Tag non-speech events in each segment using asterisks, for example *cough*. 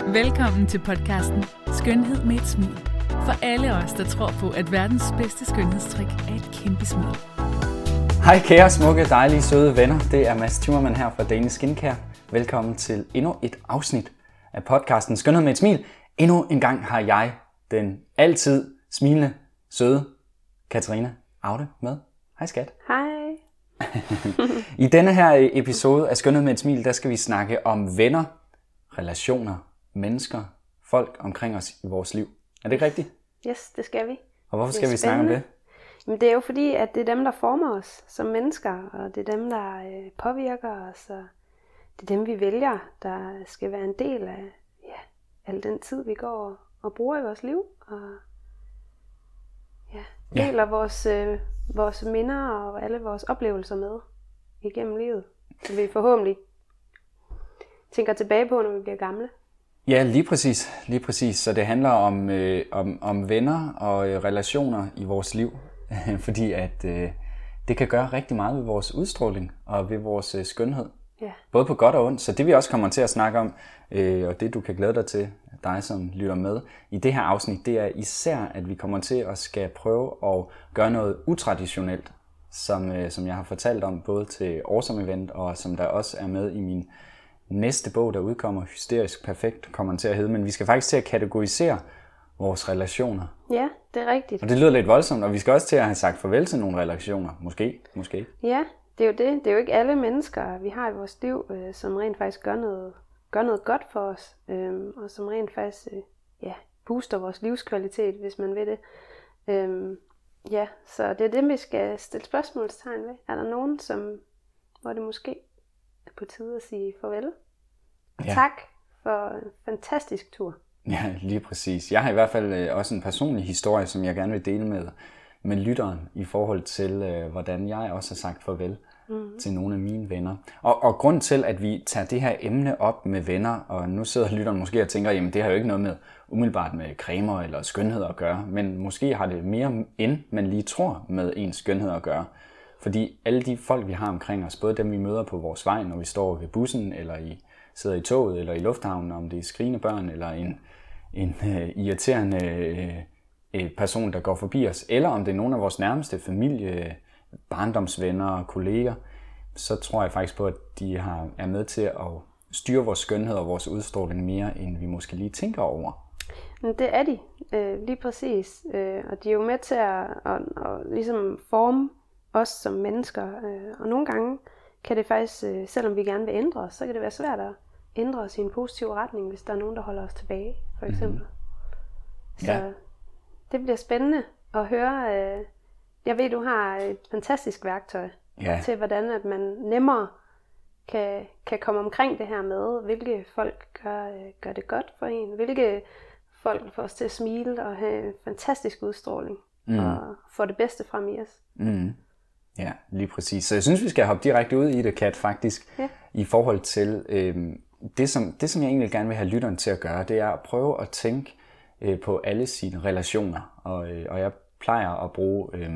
Velkommen til podcasten Skønhed med et smil. For alle os, der tror på, at verdens bedste skønhedstrik er et kæmpe smil. Hej kære, smukke, dejlige, søde venner. Det er Mads Timmermann her fra Danish Skincare. Velkommen til endnu et afsnit af podcasten Skønhed med et smil. Endnu en gang har jeg den altid smilende, søde Katarina Aude med. Hej skat. Hej. *laughs* I denne her episode af Skønhed med et smil, der skal vi snakke om venner, relationer, mennesker, folk omkring os i vores liv. Er det ikke rigtigt? Yes, det skal vi. Og hvorfor skal vi snakke om det? spændende. Men det er jo fordi, at det er dem, der former os som mennesker, og det er dem, der øh, påvirker os, og det er dem, vi vælger, der skal være en del af ja, al den tid, vi går og, og bruger i vores liv, og ja, Ja. deler vores, øh, vores minder og alle vores oplevelser med igennem livet, så vi forhåbentlig tænker tilbage på, når vi bliver gamle. Ja, lige præcis. Lige præcis. Så det handler om, øh, om, om venner og øh, relationer i vores liv. *laughs* Fordi at øh, det kan gøre rigtig meget ved vores udstråling og ved vores øh, skønhed. Ja. Både på godt og ondt. Så det vi også kommer til at snakke om, øh, og det du kan glæde dig til, dig som lytter med, i det her afsnit, det er især, at vi kommer til at skal prøve at gøre noget utraditionelt, som, øh, som jeg har fortalt om, både til Awesome Event, og som der også er med i min næste bog, der udkommer, Hysterisk Perfekt, kommer den til at hedde. Men vi skal faktisk til at kategorisere vores relationer. Ja, det er rigtigt. Og det lyder lidt voldsomt, og vi skal også til at have sagt farvel til nogle relationer. Måske, måske. Ja, det er jo det. Det er jo ikke alle mennesker, vi har i vores liv, øh, som rent faktisk gør noget, gør noget godt for os, øh, og som rent faktisk øh, ja, booster vores livskvalitet, hvis man vil det. Øh, ja, så det er det, vi skal stille spørgsmålstegn ved. Er der nogen, som, hvor det måske er på tide at sige farvel? Og Ja. tak for en fantastisk tur. Ja, lige præcis. Jeg har i hvert fald øh, også en personlig historie, som jeg gerne vil dele med, med lytteren i forhold til, øh, hvordan jeg også har sagt farvel mm. til nogle af mine venner. Og, og grund til, at vi tager det her emne op med venner, og nu sidder lytteren måske og tænker, jamen det har jo ikke noget med umiddelbart med cremer eller skønhed at gøre, men måske har det mere end man lige tror med ens skønhed at gøre. Fordi alle de folk, vi har omkring os, både dem vi møder på vores vej, når vi står ved bussen, eller i, sidder i toget, eller i lufthavnen, om det er skrigende børn, eller en, en øh, irriterende øh, øh, person, der går forbi os, eller om det er nogle af vores nærmeste familie, barndomsvenner og kolleger, så tror jeg faktisk på, at de har, er med til at styre vores skønhed og vores udstråling mere, end vi måske lige tænker over. Men det er de, øh, lige præcis. Øh, og de er jo med til at, at, at ligesom forme os som mennesker. Øh, og nogle gange kan det faktisk, øh, selvom vi gerne vil ændre os, så kan det være svært at ændre os i en positiv retning, hvis der er nogen, der holder os tilbage, for eksempel. Mm-hmm. Så Ja. det bliver spændende at høre. Øh, jeg ved, du har et fantastisk værktøj Ja, til, hvordan at man nemmere kan, kan komme omkring det her med, hvilke folk gør, øh, gør det godt for en, hvilke folk får os til at smile og have en fantastisk udstråling, mm. og få det bedste frem i os. Mm. Ja, lige præcis. Så jeg synes, vi skal hoppe direkte ud i det, Kat, faktisk. Ja. I forhold til øhm, det, som, det, som jeg egentlig gerne vil have lytteren til at gøre, det er at prøve at tænke øh, på alle sine relationer. Og, øh, og jeg plejer at bruge øh,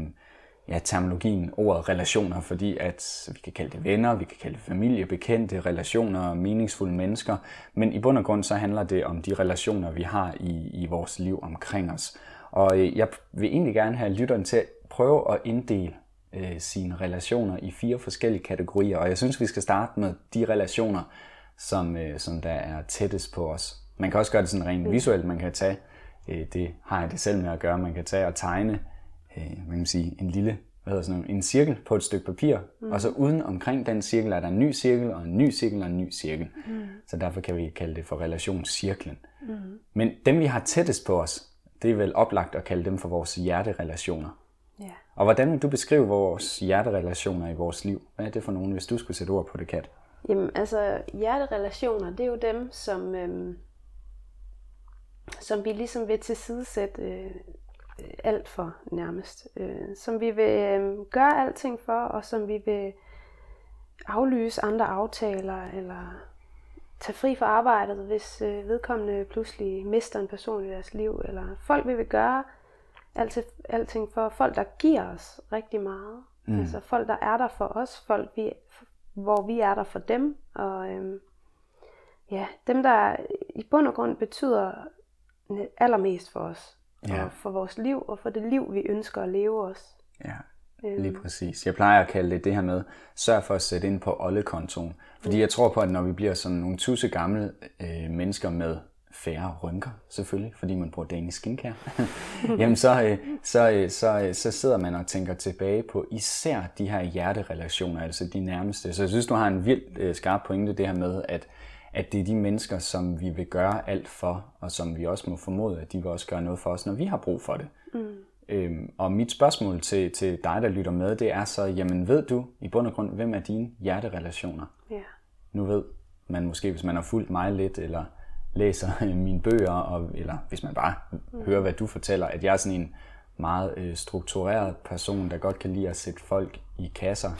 ja, terminologien, ordet relationer, fordi at vi kan kalde det venner, vi kan kalde det familie, bekendte relationer, meningsfulde mennesker. Men i bund og grund så handler det om de relationer, vi har i, i vores liv omkring os. Og øh, jeg vil egentlig gerne have lytteren til at prøve at inddele øh, sine relationer i fire forskellige kategorier. Og jeg synes, vi skal starte med de relationer, som, øh, som der er tættest på os. Man kan også gøre det sådan rent visuelt. Man kan tage, øh, det har jeg det selv med at gøre, man kan tage og tegne øh, hvad kan man sige, en lille hvad hedder sådan noget, en cirkel på et stykke papir, mm. og så uden omkring den cirkel er der en ny cirkel, og en ny cirkel og en ny cirkel. Mm. Så derfor kan vi kalde det for relationscirklen. Mm. Men dem, vi har tættest på os, det er vel oplagt at kalde dem for vores hjerterelationer. Og hvordan vil du beskrive vores hjerterelationer i vores liv? Hvad er det for nogen, hvis du skulle sætte ord på det, Kat? Jamen, altså, hjerterelationer, det er jo dem, som, øhm, som vi ligesom vil tilsidesætte øh, alt for nærmest. Øh, som vi vil øh, gøre alting for, og som vi vil aflyse andre aftaler, eller tage fri fra arbejdet, hvis øh, vedkommende pludselig mister en person i deres liv, eller folk vi vil gøre alt, alting for, folk der giver os rigtig meget. Mm. Altså folk der er der for os, folk vi, hvor vi er der for dem, og øhm, ja, dem, der i bund og grund betyder allermest for os. Ja. Og for vores liv, og for det liv, vi ønsker at leve os. Ja, lige øhm. præcis. Jeg plejer at kalde det det her med, sørg for at sætte ind på ollekontoen. Fordi jeg tror på, at når vi bliver sådan nogle tusse gamle øh, mennesker med færre rynker, selvfølgelig, fordi man bruger Danish skincare, *laughs* jamen så, øh, så, øh, så, øh, så sidder man og tænker tilbage på især de her hjerterelationer, altså de nærmeste. Så jeg synes, du har en vildt skarp pointe det her med, at, at det er de mennesker, som vi vil gøre alt for, og som vi også må formode, at de vil også gøre noget for os, når vi har brug for det. Mm. Øhm, og mit spørgsmål til, til dig, der lytter med, det er så, jamen ved du i bund og grund, hvem er dine hjerterelationer? Ja. Nu ved man måske, hvis man har fulgt mig lidt, eller læser *laughs* mine bøger, og, eller hvis man bare mm. hører, hvad du fortæller, at jeg er sådan en meget øh, struktureret person, der godt kan lide at sætte folk i kasser.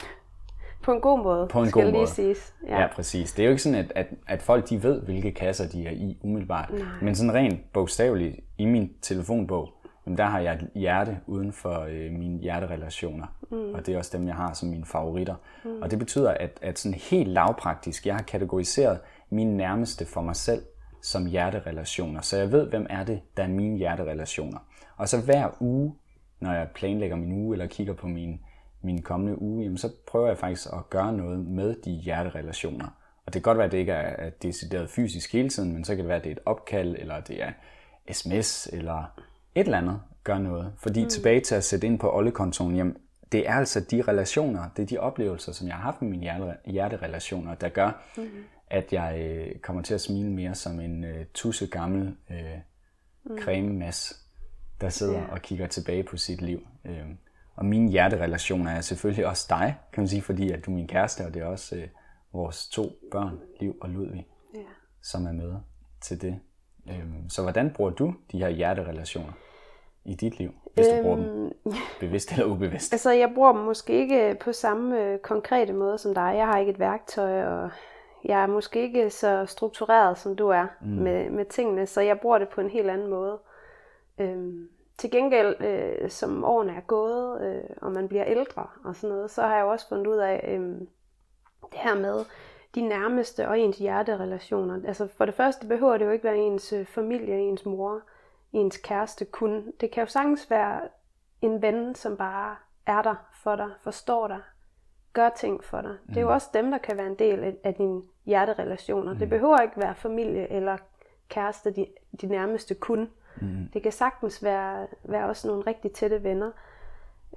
På en god måde, på en skal god lige måde. siges. Ja. ja, præcis. Det er jo ikke sådan, at, at, at folk de ved, hvilke kasser de er i umiddelbart. Nej. Men sådan rent bogstaveligt i min telefonbog, jamen der har jeg et hjerte uden for øh, mine hjerterelationer. Mm. Og det er også dem, jeg har som mine favoritter. Mm. Og det betyder, at, at sådan helt lavpraktisk, jeg har kategoriseret mine nærmeste for mig selv som hjerterelationer. Så jeg ved, hvem er det, der er mine hjerterelationer. Og så hver uge, når jeg planlægger min uge eller kigger på min, min kommende uge, jamen så prøver jeg faktisk at gøre noget med de hjerterelationer. Og det kan godt være, at det ikke er decideret fysisk hele tiden, men så kan det være, at det er et opkald, eller det er sms, eller et eller andet gør noget. Fordi mm. tilbage til at sætte ind på ollekontoen, jamen, det er altså de relationer, det er de oplevelser, som jeg har haft med mine hjerte, hjerterelationer, der gør, mm. At jeg øh, kommer til at smile mere som en uh, tusse gammel uh, mm. crememas, der sidder yeah. og kigger tilbage på sit liv. Uh, og mine hjerterelationer er selvfølgelig også dig, kan man sige, fordi at du er min kæreste, og det er også uh, vores to børn, Liv og Ludvig, yeah. som er med til det. Øhm, så hvordan bruger du de her hjerterelationer i dit liv, hvis du bruger dem *laughs* øhm, bevidst eller ubevidst? Altså, jeg bruger dem måske ikke på samme øh, konkrete måde som dig. Jeg har ikke et værktøj, og jeg er måske ikke så struktureret, som du er mm. med, med tingene, så jeg bruger det på en helt anden måde. Øhm, til gengæld, øh, som årene er gået, øh, og man bliver ældre og sådan noget, så har jeg også fundet ud af øh, det her med, de nærmeste og ens hjerterelationer. Altså for det første behøver det jo ikke være ens øh, familie, ens mor, ens kæreste kun. Det kan jo sagtens være en ven, som bare er der for dig, forstår dig, gør ting for dig. Mm. Det er jo mm. også dem, der kan være en del af dine hjerterelationer. Mm. Det behøver ikke være familie eller kæreste, de, de nærmeste kun. Mm. Det kan sagtens være, være også nogle rigtig tætte venner.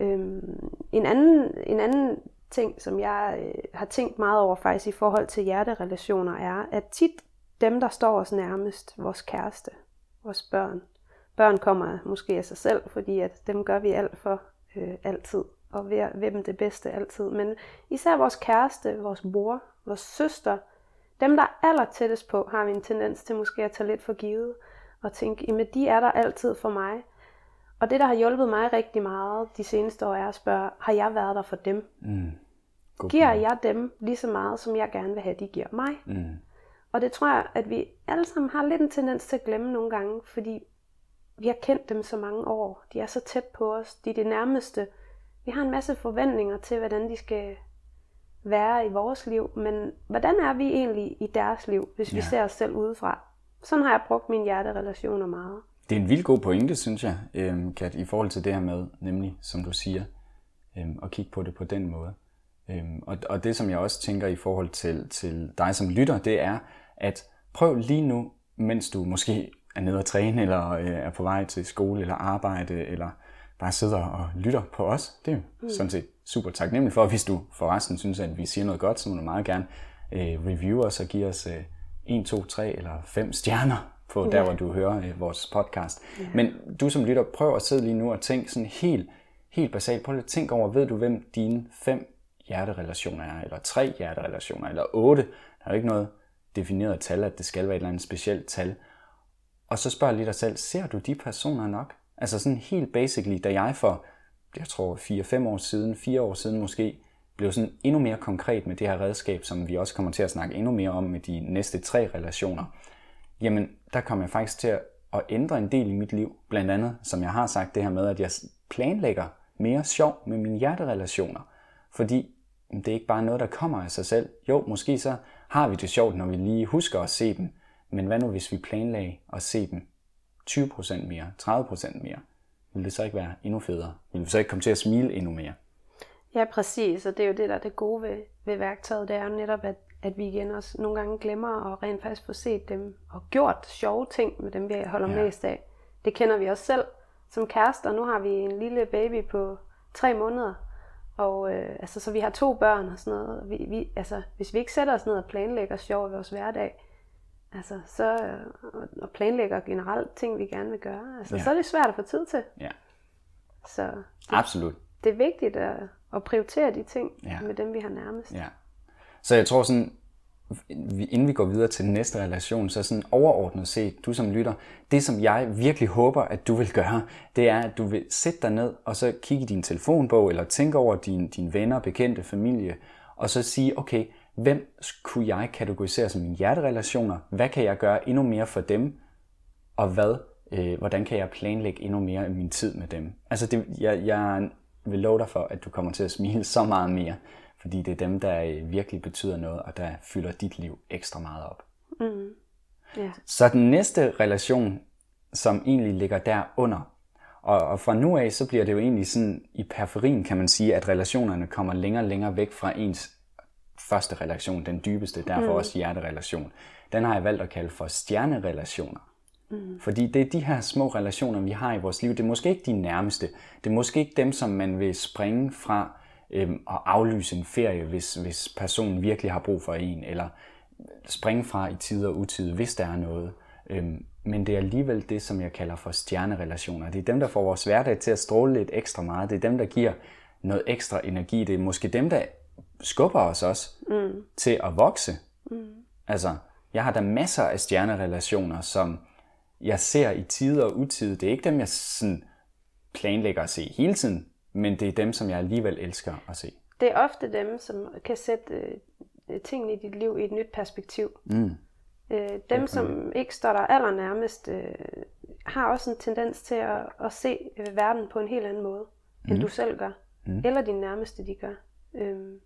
Øhm, en, anden, en anden ting, som jeg øh, har tænkt meget over faktisk i forhold til hjerterelationer, er, at tit dem, der står os nærmest, vores kæreste, vores børn, børn kommer måske af sig selv, fordi at dem gør vi alt for øh, altid, og ved, ved dem det bedste altid. Men især vores kæreste, vores mor, vores søster, dem, der er aller tættest på, har vi en tendens til måske at tage lidt for givet, og tænke, jamen de er der altid for mig. Og det, der har hjulpet mig rigtig meget de seneste år, er at spørge, har jeg været der for dem? Mm. God giver jeg dem lige så meget, som jeg gerne vil have, de giver mig? Mm. Og det tror jeg, at vi alle sammen har lidt en tendens til at glemme nogle gange, fordi vi har kendt dem så mange år. De er så tæt på os. De er det nærmeste. Vi har en masse forventninger til, hvordan de skal være i vores liv. Men hvordan er vi egentlig i deres liv, hvis ja. vi ser os selv udefra? Sådan har jeg brugt mine hjerterelationer meget. Det er en vildt god pointe, synes jeg, øhm, Kat, i forhold til det her med, nemlig, som du siger, øhm, at kigge på det på den måde. Øhm, og, og det, som jeg også tænker i forhold til, til dig som lytter, det er, at prøv lige nu, mens du måske er nede at træne, eller øh, er på vej til skole eller arbejde, eller bare sidder og lytter på os. Det er mm. sådan set super taknemmelig for. Hvis du forresten synes, at vi siger noget godt, så må du meget gerne øh, review os og give os øh, 1, 2, 3 eller 5 stjerner på yeah. der, hvor du hører øh, vores podcast. Yeah. Men du som lytter, prøv at sidde lige nu og tænk sådan helt, helt basalt. Prøv at tænke over, ved du, hvem dine fem hjerterelationer er, eller tre hjerterelationer, eller otte. Der er jo ikke noget defineret tal, at det skal være et eller andet specielt tal. Og så spørg lige dig selv, ser du de personer nok? Altså sådan helt basically, da jeg for, jeg tror 4-5 år siden, 4 år siden måske, blev sådan endnu mere konkret med det her redskab, som vi også kommer til at snakke endnu mere om med de næste tre relationer, jamen der kom jeg faktisk til at ændre en del i mit liv. Blandt andet, som jeg har sagt, det her med, at jeg planlægger mere sjov med mine hjerterelationer. Fordi mm, det er ikke bare noget, der kommer af sig selv. Jo, måske så har vi det sjovt, når vi lige husker at se dem, men hvad nu hvis vi planlagde at se dem 20% mere, 30% mere? Vil det så ikke være endnu federe? Vil vi så ikke komme til at smile endnu mere? Ja, præcis, og det er jo det, der er det gode ved, ved værktøjet, det er jo netop, at, at vi igen også nogle gange glemmer at rent faktisk få set dem og gjort sjove ting med dem, vi holder ja. mest af. Det kender vi også selv som kærester. Nu har vi en lille baby på tre måneder, og øh, altså, så vi har to børn og sådan noget. Vi, vi, altså, hvis vi ikke sætter os ned og planlægger sjov i vores hverdag, altså, så, øh, og planlægger generelt ting, vi gerne vil gøre, altså, ja. så er det svært at få tid til. Ja. Så det, Absolut. det er vigtigt at, at prioritere de ting ja. med dem, vi har nærmest. Ja. Så jeg tror sådan, inden vi går videre til den næste relation, så sådan overordnet set, du som lytter, det som jeg virkelig håber, at du vil gøre, det er, at du vil sætte dig ned og så kigge i din telefonbog, eller tænke over dine din venner, bekendte, familie, og så sige, okay, hvem kunne jeg kategorisere som mine hjerterelationer? Hvad kan jeg gøre endnu mere for dem? Og hvad, øh, hvordan kan jeg planlægge endnu mere af min tid med dem? Altså, det, jeg, jeg vil love dig for, at du kommer til at smile *laughs* så meget mere, fordi det er dem, der øh, virkelig betyder noget, og der fylder dit liv ekstra meget op. Mm. Yeah. Så den næste relation, som egentlig ligger derunder, og, og fra nu af, så bliver det jo egentlig sådan i periferien, kan man sige, at relationerne kommer længere og længere væk fra ens første relation, den dybeste, derfor mm. også hjerterelation. Den har jeg valgt at kalde for stjernerelationer. Mm. Fordi det er de her små relationer, vi har i vores liv. Det er måske ikke de nærmeste. Det er måske ikke dem, som man vil springe fra øhm, og aflyse en ferie, hvis, hvis personen virkelig har brug for en, eller springe fra i tid og utid, hvis der er noget. Øhm, men det er alligevel det, som jeg kalder for stjernerelationer. Det er dem, der får vores hverdag til at stråle lidt ekstra meget. Det er dem, der giver noget ekstra energi. Det er måske dem, der skubber os også mm. til at vokse. Mm. Altså, jeg har da masser af stjernerelationer, som jeg ser i tid og utid. Det er ikke dem, jeg sådan planlægger at se hele tiden, men det er dem, som jeg alligevel elsker at se. Det er ofte dem, som kan sætte øh, tingene i dit liv i et nyt perspektiv. Mm. Øh, dem, som ikke står der allernærmest, øh, har også en tendens til at, at se øh, verden på en helt anden måde, mm. end du selv gør. Mm. Eller din nærmeste, de gør. Øhm,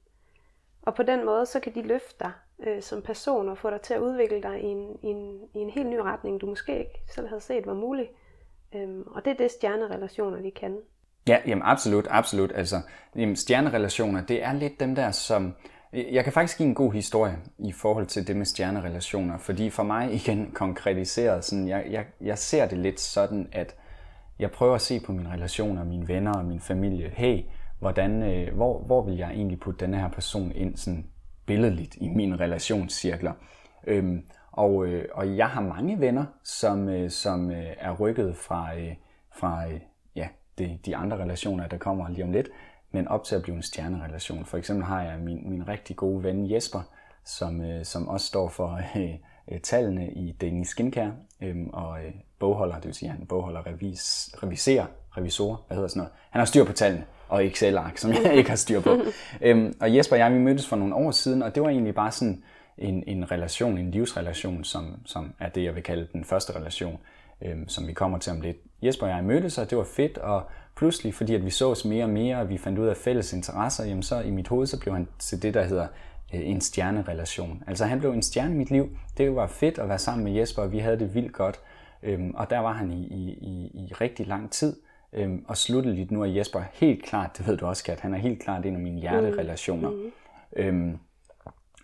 og på den måde, så kan de løfte dig øh, som person og få dig til at udvikle dig i en, i, en, i en helt ny retning, du måske ikke selv havde set var mulig. Øhm, og det er det stjernerelationer, de kan. Ja, jamen absolut, absolut. Altså, jamen, stjernerelationer, det er lidt dem der, som... Jeg kan faktisk give en god historie i forhold til det med stjernerelationer, fordi for mig *laughs* igen konkretiseret, sådan, jeg, jeg, jeg ser det lidt sådan, at jeg prøver at se på mine relationer, mine venner og min familie. Hey, hvordan, øh, hvor, hvor vil jeg egentlig putte denne her person ind sådan billedligt i mine relationscirkler? Øhm, og, øh, og jeg har mange venner, som, øh, som øh, er rykket fra, øh, fra øh, ja, de, de andre relationer, der kommer lige om lidt, men op til at blive en stjernerelation. For eksempel har jeg min, min rigtig gode ven Jesper, som, øh, som også står for øh, øh tallene i Daily Skincare, øh, og øh, bogholder, det vil sige, han bogholder revis, reviserer, revisor, hvad hedder sådan noget. Han har styr på tallene, og Excel-ark, som jeg ikke har styr på. *laughs* øhm, og Jesper og jeg, vi mødtes for nogle år siden, og det var egentlig bare sådan en, en relation, en livsrelation, som, som er det, jeg vil kalde den første relation, øhm, som vi kommer til om lidt. Jesper og jeg mødtes, og det var fedt, og pludselig, fordi at vi sås mere og mere, og vi fandt ud af fælles interesser, jamen så i mit hoved, så blev han til det, der hedder øh, en stjernerelation. Altså han blev en stjerne i mit liv. Det var fedt at være sammen med Jesper, og vi havde det vildt godt. Øhm, og der var han i, i, i, i rigtig lang tid. Øhm, og slutteligt nu er Jesper helt klart, det ved du også, Kat, han er helt klart en af mine hjerterelationer. Mm. Øhm,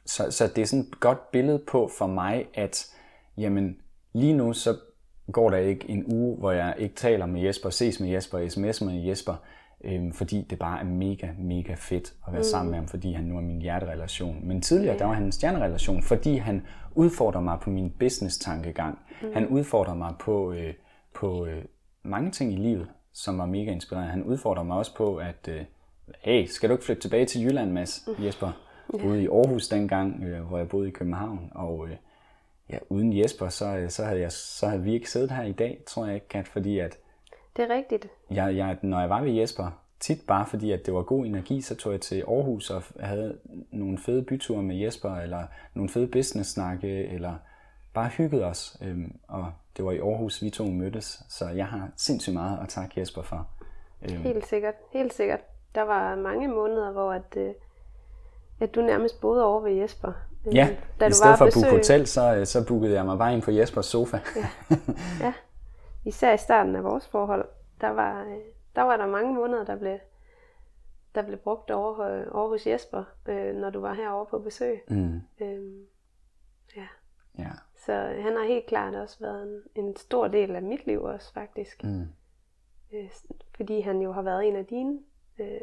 så, så det er sådan et godt billede på for mig, at jamen, lige nu så går der ikke en uge, hvor jeg ikke taler med Jesper, ses med Jesper, sms med Jesper, øhm, fordi det bare er mega, mega fedt at være mm. sammen med ham, fordi han nu er min hjerterelation. Men tidligere, der var han en stjernerelation, fordi han udfordrer mig på min business-tankegang. Mm. Han udfordrer mig på, øh, på øh, mange ting i livet som var mega inspirerende. Han udfordrer mig også på, at øh, hey, skal du ikke flytte tilbage til Jylland, Mads, mm. Jesper? Jeg boede i Aarhus dengang, øh, hvor jeg boede i København, og øh, ja, uden Jesper, så, øh, så, havde jeg, så havde vi ikke siddet her i dag, tror jeg ikke, Kat, fordi at... Det er rigtigt. Jeg, jeg, når jeg var ved Jesper, tit bare fordi, at det var god energi, så tog jeg til Aarhus og havde nogle fede byture med Jesper, eller nogle fede business-snakke, eller bare hyggede os. Øhm, og det var i Aarhus, vi to mødtes, så jeg har sindssygt meget at takke Jesper for. Øhm. Helt sikkert, helt sikkert. Der var mange måneder, hvor at, øh, at du nærmest boede over ved Jesper. Øh, Ja, da i du stedet var for at booke hotel, så, øh, så bookede jeg mig bare ind på Jespers sofa. Ja. Især i starten af vores forhold, der var, øh, der var der mange måneder, der blev, der blev brugt over, øh, over hos Jesper, øh, når du var herovre på besøg. Mm. Øhm, ja. Ja. Så han har helt klart også været en, en stor del af mit liv også, faktisk. Mm. Øh, fordi han jo har været en af dine, øh,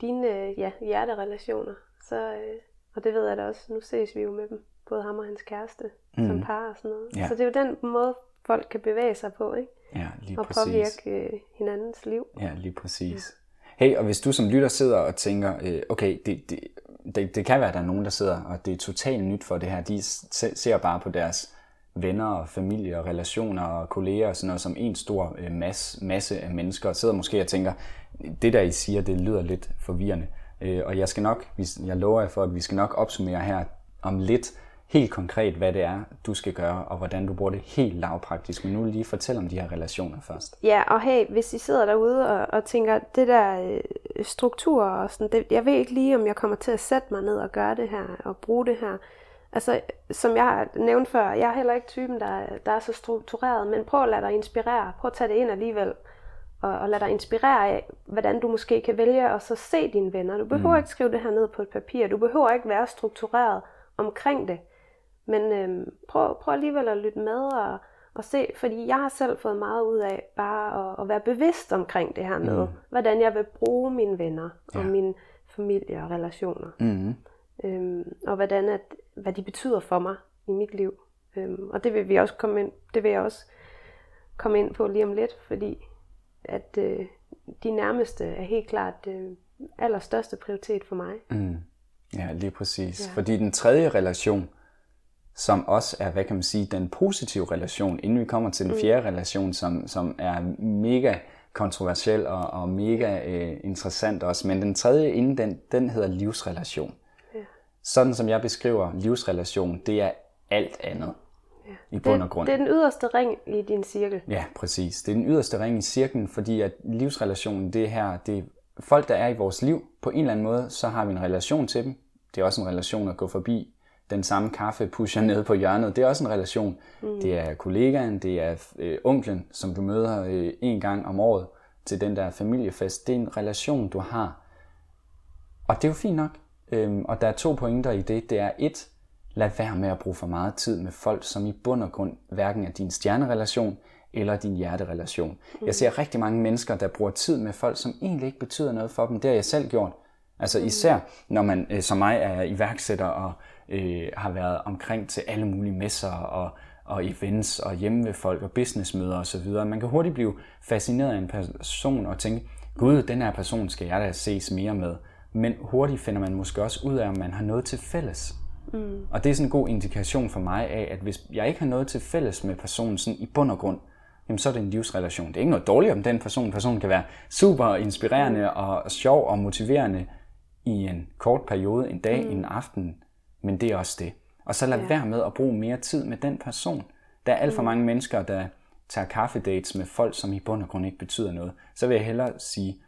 dine øh, ja, hjerterelationer. Så, øh, og det ved jeg da også, nu ses vi jo med dem, både ham og hans kæreste, mm. som par og sådan noget. Ja. Så det er jo den måde, folk kan bevæge sig på, ikke? Ja, lige Og præcis. påvirke øh, hinandens liv. Ja, lige præcis. Hey, og hvis du som lytter sidder og tænker, øh, okay, det, det, det, det kan være, at der er nogen, der sidder, og det er totalt nyt for det her. De ser bare på deres venner og familie og relationer og kolleger og sådan noget som en stor øh, masse, masse af mennesker, og sidder måske og tænker, det der I siger, det lyder lidt forvirrende. Øh, og jeg skal nok, hvis- jeg lover jer for, at vi skal nok opsummere her om lidt, helt konkret, hvad det er, du skal gøre, og hvordan du bruger det helt lavpraktisk. Men nu lige fortæl om de her relationer først. Ja, og hey, hvis I sidder derude og, og tænker, det der øh, øh, struktur og sådan, det, jeg ved ikke lige, om jeg kommer til at sætte mig ned og gøre det her, og bruge det her. Altså, som jeg har nævnt før, jeg er heller ikke typen, der, er- der er så struktureret, men prøv at lade dig inspirere. Prøv at tage det ind alligevel, og, og lade dig inspirere af, hvordan du måske kan vælge at så se dine venner. Du behøver mm. ikke skrive det her ned på et papir. Du behøver ikke være struktureret omkring det. Men øhm, prøv, prøv alligevel at lytte med og, og se, fordi jeg har selv fået meget ud af bare at, at være bevidst omkring det her med, mm. hvordan jeg vil bruge mine venner og min familie og relationer. Mm. Øhm, og hvordan at, hvad de betyder for mig i mit liv. Øhm, og det vil vi også komme ind, det vil jeg også komme ind på lige om lidt, fordi at øh, de nærmeste er helt klart øh, allerstørste prioritet for mig. Mm. Ja, lige præcis. Ja. Ja. Fordi den tredje relation, som også er, hvad kan man sige, den positive relation, inden vi kommer til den fjerde relation, som, som er mega kontroversiel og, og mega øh, interessant også. Men den tredje inden den, den hedder livsrelation. Ja. Sådan som jeg beskriver livsrelation, det er alt andet Ja. i bund og grund. Det er den yderste ring i din cirkel. Ja, præcis. Det er den yderste ring i cirklen, fordi at livsrelationen, det her, det er folk, der er i vores liv. På en eller anden måde, så har vi en relation til dem. Det er også en relation at gå forbi den samme kaffe pusher nede på hjørnet. Det er også en relation. Mm. Det er kollegaen, det er øh, onklen, som du møder øh, en gang om året til den der familiefest. Det er en relation, du har. Og det er jo fint nok. Øhm, og der er to pointer i det. Det er et, lad være med at bruge for meget tid med folk, som i bund og grund hverken er din stjernerelation eller din hjerterelation. Jeg ser rigtig mange mennesker, der bruger tid med folk, som egentlig ikke betyder noget for dem. Det har jeg selv gjort. Altså især når man øh, som mig er iværksætter og øh, har været omkring til alle mulige messer og, og events og hjemme ved folk og businessmøder osv. Man kan hurtigt blive fascineret af en person og tænke, gud, den her person skal jeg da ses mere med. Men hurtigt finder man måske også ud af, om man har noget til fælles. Mm. Og det er sådan en god indikation for mig af, at hvis jeg ikke har noget til fælles med personen sådan i bund og grund, jamen så er det en livsrelation. Det er ikke noget dårligt om den person. Personen kan være super inspirerende og sjov og motiverende i en kort periode, en dag, mm. en aften, men det er også det. Og så lad ja. være med at bruge mere tid med den person. Der er alt for mange mennesker, der tager kaffedates med folk, som i bund og grund ikke betyder noget. Så vil jeg hellere sige,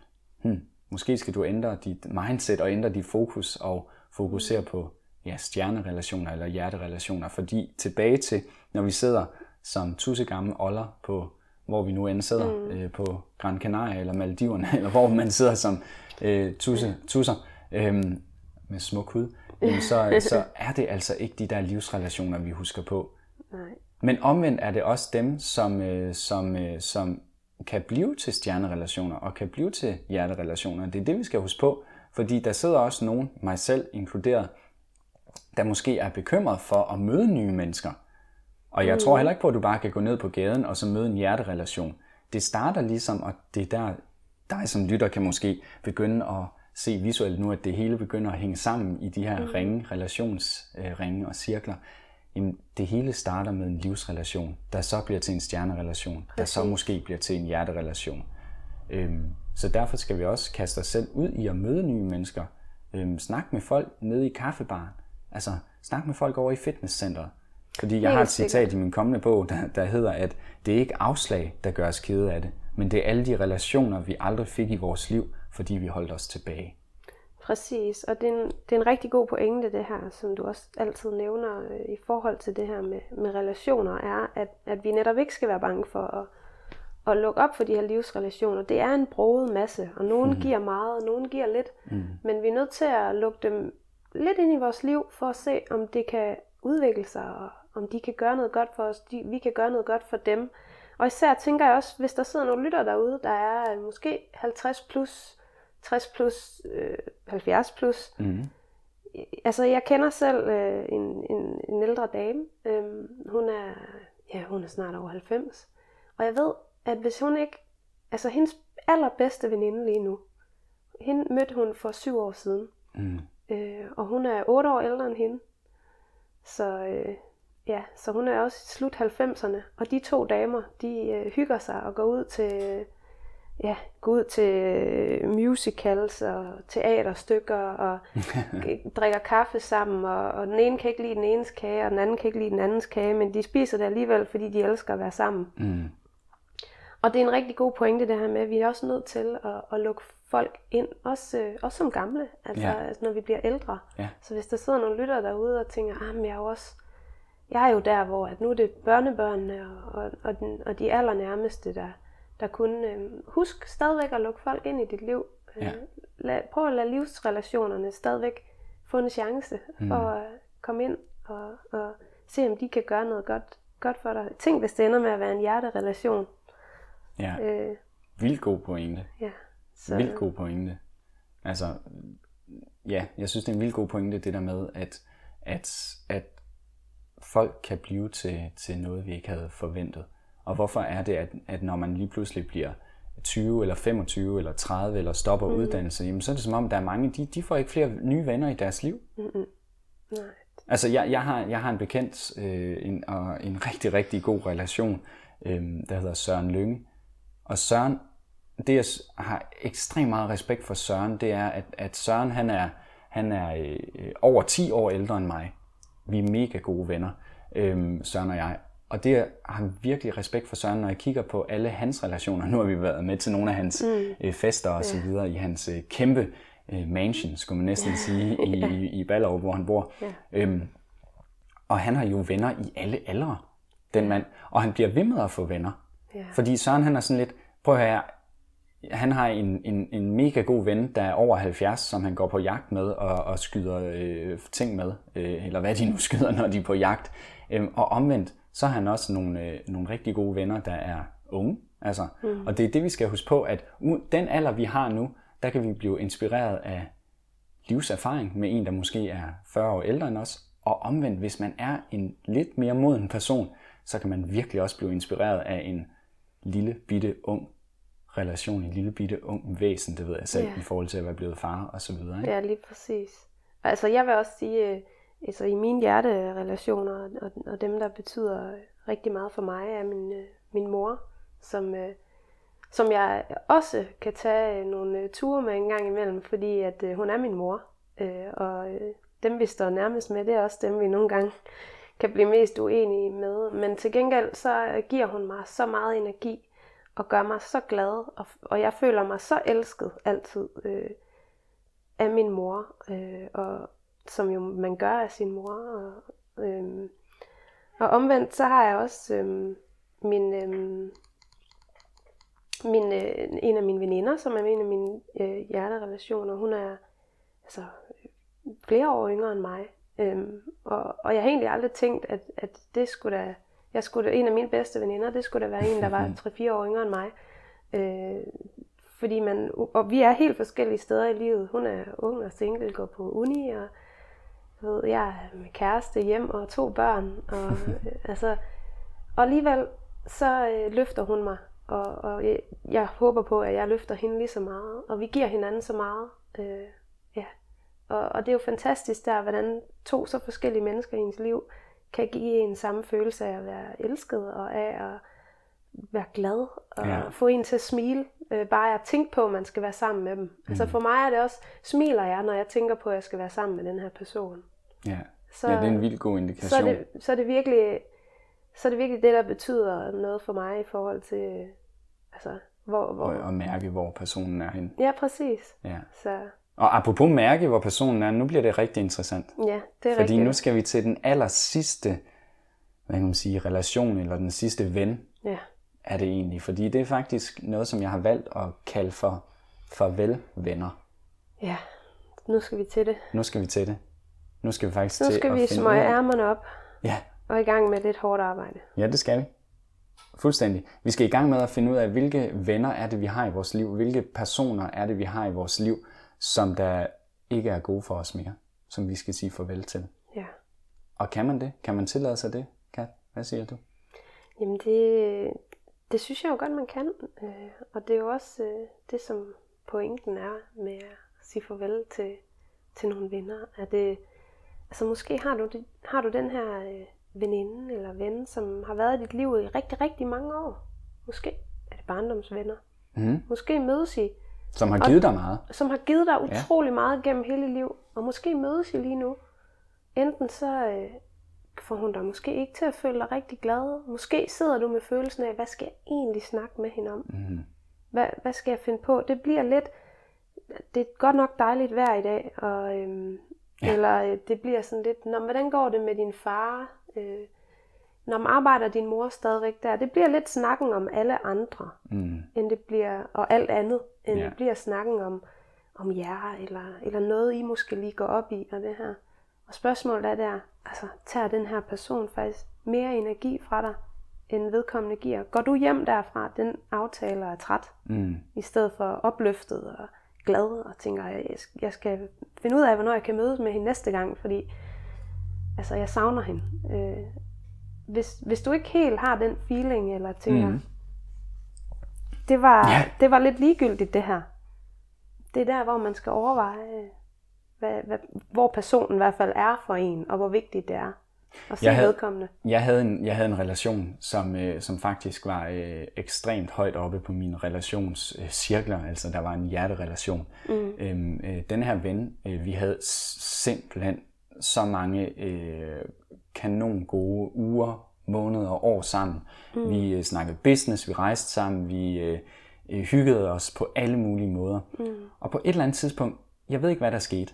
hmm, måske skal du ændre dit mindset og ændre dit fokus og fokusere på ja, stjernerelationer eller hjerterelationer. Fordi tilbage til, når vi sidder som tusse gamle oller på, hvor vi nu end sidder, mm. øh, på Gran Canaria eller Maldiverne, *laughs* eller hvor man sidder som øh, tusse, tusser øh, med smuk hud, jamen så, så er det altså ikke de der livsrelationer, vi husker på. Nej. Men omvendt er det også dem, som, øh, som, øh, som kan blive til stjernerelationer og kan blive til hjerterelationer. Det er det, vi skal huske på, fordi der sidder også nogen, mig selv inkluderet, der måske er bekymret for at møde nye mennesker. Og jeg mm. tror heller ikke på, at du bare kan gå ned på gaden og så møde en hjerterelation. Det starter ligesom, og det er der, dig som lytter kan måske begynde at se visuelt nu, at det hele begynder at hænge sammen i de her mm. ringe, relationsringe og cirkler. Jamen, det hele starter med en livsrelation, der så bliver til en stjernerelation, Præcis. der så måske bliver til en hjerterelation. Øhm, så derfor skal vi også kaste os selv ud i at møde nye mennesker. Øhm, snak med folk nede i kaffebaren. Altså, snak med folk over i fitnesscenteret. Fordi jeg har et citat i min kommende bog, der, der hedder, at det er ikke afslag, der gør os kede af det, men det er alle de relationer, vi aldrig fik i vores liv, fordi vi holdt os tilbage. Præcis, og det er, en, det er en rigtig god pointe det her, som du også altid nævner øh, i forhold til det her med, med relationer, er, at, at vi netop ikke skal være bange for at, at lukke op for de her livsrelationer. Det er en broget masse, og nogen mm. giver meget, og nogen giver lidt, mm. men vi er nødt til at lukke dem lidt ind i vores liv, for at se, om det kan udvikle sig, og om de kan gøre noget godt for os, de, vi kan gøre noget godt for dem. Og især tænker jeg også, hvis der sidder nogle lytter derude, der er måske 50 plus, 60 plus, øh, 70 plus. Mm. Altså, jeg kender selv øh, en, en, en ældre dame. Øh, hun er, ja, hun er snart over 90. Og jeg ved, at hvis hun ikke, altså hendes allerbedste veninde lige nu, hende mødte hun for syv år siden. Mm. Øh, og hun er otte år ældre end hende. Så øh, ja, så hun er også i slut 90'erne. Og de to damer, de øh, hygger sig og går ud til ja, gå ud til øh, musicals og teaterstykker og *laughs* drikker kaffe sammen, og, og den ene kan ikke lide den enes kage, og den anden kan ikke lide den andens kage, men de spiser det alligevel, fordi de elsker at være sammen. Mm. Og det er en rigtig god pointe det her med, at vi er også nødt til at, at lukke folk ind, også, øh, også som gamle, altså, ja. altså når vi bliver ældre. Ja. Så hvis der sidder nogle lytter derude og tænker, ah, men jeg er jo også, jeg er jo der, hvor at nu er det børnebørnene og, og, og, den, og de allernærmeste, der, der kunne øh, husk stadigvæk at lukke folk ind i dit liv. Øh, ja. lad, prøv at lade livsrelationerne stadigvæk få en chance mm. for at komme ind og, og se, om de kan gøre noget godt, godt for dig. Tænk, hvis det ender med at være en hjerterelation. Ja, øh, vildt god pointe. Ja. Så... Vildt god pointe. Altså, ja, jeg synes, det er en vildt god pointe, det der med, at, at, at folk kan blive til, til noget, vi ikke havde forventet. Og hvorfor er det, at, at når man lige pludselig bliver 20 eller 25 eller 30 eller stopper mm. uddannelse, jamen så er det som om, der er mange, de, de får ikke flere nye venner i deres liv. Mm-hmm. Nej. Altså jeg, jeg, har, jeg har en bekendt, øh, en, og en rigtig, rigtig god relation, øh, der hedder Søren Lønge. Og Søren, det jeg har ekstremt meget respekt for Søren, det er, at, at Søren han er, han er øh, over 10 år ældre end mig. Vi er mega gode venner, øh, Søren og jeg. Og det har virkelig respekt for Søren, når jeg kigger på alle hans relationer. Nu har vi været med til nogle af hans mm. øh, fester og så videre i hans øh, kæmpe øh, mansion, skulle man næsten sige, i, *laughs* i, i Ballerup, hvor han bor. Ja. Øhm, og han har jo venner i alle aldre, den mand. Og han bliver ved med at få venner. Ja. Fordi Søren han er sådan lidt, prøv at høre, han har en, en, en mega god ven, der er over 70, som han går på jagt med og, og skyder øh, ting med, øh, eller hvad de nu skyder, når de er på jagt. Øhm, og omvendt, så har han også nogle, øh, nogle rigtig gode venner, der er unge. Altså, mm. Og det er det, vi skal huske på, at den alder, vi har nu, der kan vi blive inspireret af livserfaring med en, der måske er 40 år ældre end os. Og omvendt, hvis man er en lidt mere moden person, så kan man virkelig også blive inspireret af en lille bitte ung relation, en lille bitte ung væsen, det ved jeg selv, ja. i forhold til at være blevet far og så videre. Ikke? Ja, lige præcis. Altså jeg vil også sige, øh, altså i mine hjerterelationer, og, og dem, der betyder rigtig meget for mig, er min, øh, min mor, som, øh, som jeg også kan tage øh, nogle øh, ture med en gang imellem, fordi at øh, hun er min mor. Og dem, vi står nærmest med, det er også dem, vi nogle gange kan blive mest uenige med. Men til gengæld, så giver hun mig så meget energi, og gør mig så glad, og, og jeg føler mig så elsket altid øh, af min mor. Øh, og, som jo man gør af sin mor. Og, øhm, og omvendt så har jeg også øhm, min, øhm, min, øh, en af mine veninder, som er en af mine øh, hjerterelationer. Hun er altså, flere år yngre end mig. Øhm, og, og jeg har egentlig aldrig tænkt, at, at det skulle da, jeg skulle da, en af mine bedste veninder, det skulle da være en, der var *laughs* 3-4 år yngre end mig. Øh, fordi man, og vi er helt forskellige steder i livet. Hun er ung og single, går på uni, og ved, jeg er med kæreste hjem og to børn. Og, *laughs* altså, og alligevel så øh, løfter hun mig, og, og jeg, jeg håber på, at jeg løfter hende lige så meget. Og vi giver hinanden så meget. Øh, ja. og, og det er jo fantastisk der, hvordan to så forskellige mennesker i ens liv kan give en samme følelse af at være elsket og af at være glad og ja. få en til at smile. Øh, bare at tænke på, at man skal være sammen med dem. Mm. Altså for mig er det også, smiler jeg, når jeg tænker på, at jeg skal være sammen med den her person. Ja, så, ja det er en vildt god indikation. Så er, det, så er det virkelig så er det virkelig det, der betyder noget for mig i forhold til, altså, hvor... hvor og, at mærke, hvor personen er henne. Ja, præcis. Ja. Så. Og apropos mærke, hvor personen er, nu bliver det rigtig interessant. Ja, det er Fordi rigtigt. nu skal vi til den aller sidste, hvad kan man sige, relation, eller den sidste ven, Ja. Er det egentlig. Fordi det er faktisk noget, som jeg har valgt at kalde for farvelvenner. ja, nu skal vi til det. Nu skal vi til det. Nu skal vi faktisk Nu til skal at vi finde smøge ærmerne op Ja, og i gang med lidt hårdt arbejde. ja, det skal vi. Fuldstændig. Vi skal i gang med at finde ud af, hvilke venner er det, vi har i vores liv. Hvilke personer er det, vi har i vores liv, som der ikke er gode for os mere. Som vi skal sige farvel til. Ja. Og kan man det? Kan man tillade sig det, Kat? Hvad siger du? Jamen det, det synes jeg jo godt, man kan. Øh, og det er jo også øh, det, som pointen er med at sige farvel til, til nogle venner. At det, altså måske har du, har du den her øh, veninde eller ven, som har været i dit liv i rigtig, rigtig mange år. Måske er det barndomsvenner. Mm. Måske mødes I, Som har givet dig meget. som har givet dig utrolig meget gennem hele liv. Og måske mødes I lige nu. Enten så øh, får hun dig måske ikke til at føle dig rigtig glad. Måske sidder du med følelsen af, hvad skal jeg egentlig snakke med hende om? Mm. Hvad, hvad skal jeg finde på? Det bliver lidt, det er godt nok dejligt vejr i dag, og, øhm, ja. eller øh, det bliver sådan lidt, Nå, hvordan går det med din far? Øh, når man arbejder din mor stadigvæk der, det bliver lidt snakken om alle andre, Mm. end det bliver, og alt andet, end Ja. det bliver snakken om, om jer, eller, eller noget I måske lige går op i, og det her. Og spørgsmålet er der, altså tager den her person faktisk mere energi fra dig, end vedkommende giver? Går du hjem derfra, den aftaler er træt, Mm. i stedet for opløftet og glad, og tænker, jeg jeg skal finde ud af, hvornår jeg kan mødes med hende næste gang, fordi altså, jeg savner hende. Øh, hvis, hvis du ikke helt har den feeling, eller tænker, mm. det, var, Ja. det var lidt ligegyldigt det her. Det er der, hvor man skal overveje, hvad, hvad, hvor personen i hvert fald er for en, og hvor vigtigt det er at se Jeg havde- vedkommende. Jeg havde en, jeg havde en relation, som, øh, som faktisk var øh, ekstremt højt oppe på mine relationscirkler. Øh, altså, der var en hjerterelation. Mm. Øhm, øh, den her ven, øh, vi havde simpelthen så mange øh, kanon gode uger, måneder og år sammen. Mm. Vi øh, snakkede business, vi rejste sammen, vi øh, øh, hyggede os på alle mulige måder. Mm. Og på et eller andet tidspunkt, jeg ved ikke, hvad der skete,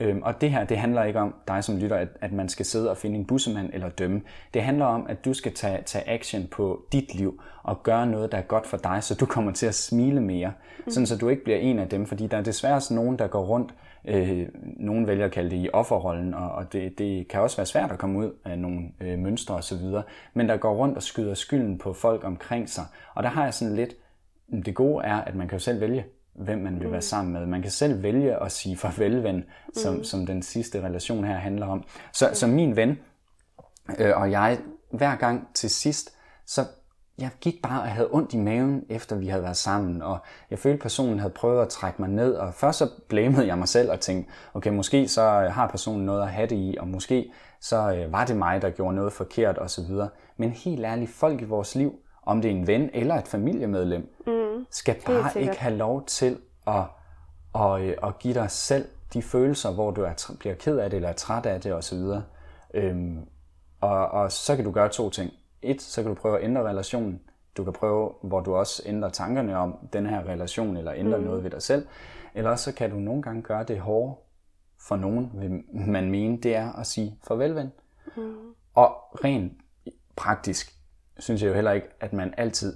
Øhm, og det her, det handler ikke om dig som lytter, at, at man skal sidde og finde en bussemand eller dømme. Det handler om, at du skal tage, tage action på dit liv og gøre noget, der er godt for dig, så du kommer til at smile mere. Mm. Sådan, så du ikke bliver en af dem, fordi der er desværre også nogen, der går rundt, øh, nogen vælger at kalde det i offerrollen, og, og det, det kan også være svært at komme ud af nogle øh, mønstre osv., men der går rundt og skyder skylden på folk omkring sig. Og der har jeg sådan lidt, det gode er, at man kan jo selv vælge, hvem man vil mm. være sammen med. Man kan selv vælge at sige farvel, ven, som, mm. som den sidste relation her handler om. Så, mm. så min ven øh, og jeg, hver gang til sidst, så jeg gik bare og havde ondt i maven, efter vi havde været sammen, og jeg følte, personen havde prøvet at trække mig ned, og først så blamede jeg mig selv og tænkte, okay, måske så har personen noget at have det i, og måske så øh, var det mig, der gjorde noget forkert osv. Men helt ærligt, folk i vores liv, om det er en ven eller et familiemedlem, mm. skal bare ikke have lov til at, at, at give dig selv de følelser, hvor du er, bliver ked af det, eller er træt af det osv. Øhm, og, og så kan du gøre to ting. Et, så kan du prøve at ændre relationen. Du kan prøve, hvor du også ændrer tankerne om den her relation, eller ændrer mm. noget ved dig selv. Eller så kan du nogle gange gøre det hårde for nogen, vil man mene, det er at sige farvel, ven. Mm. Og rent praktisk, synes jeg jo heller ikke, at man altid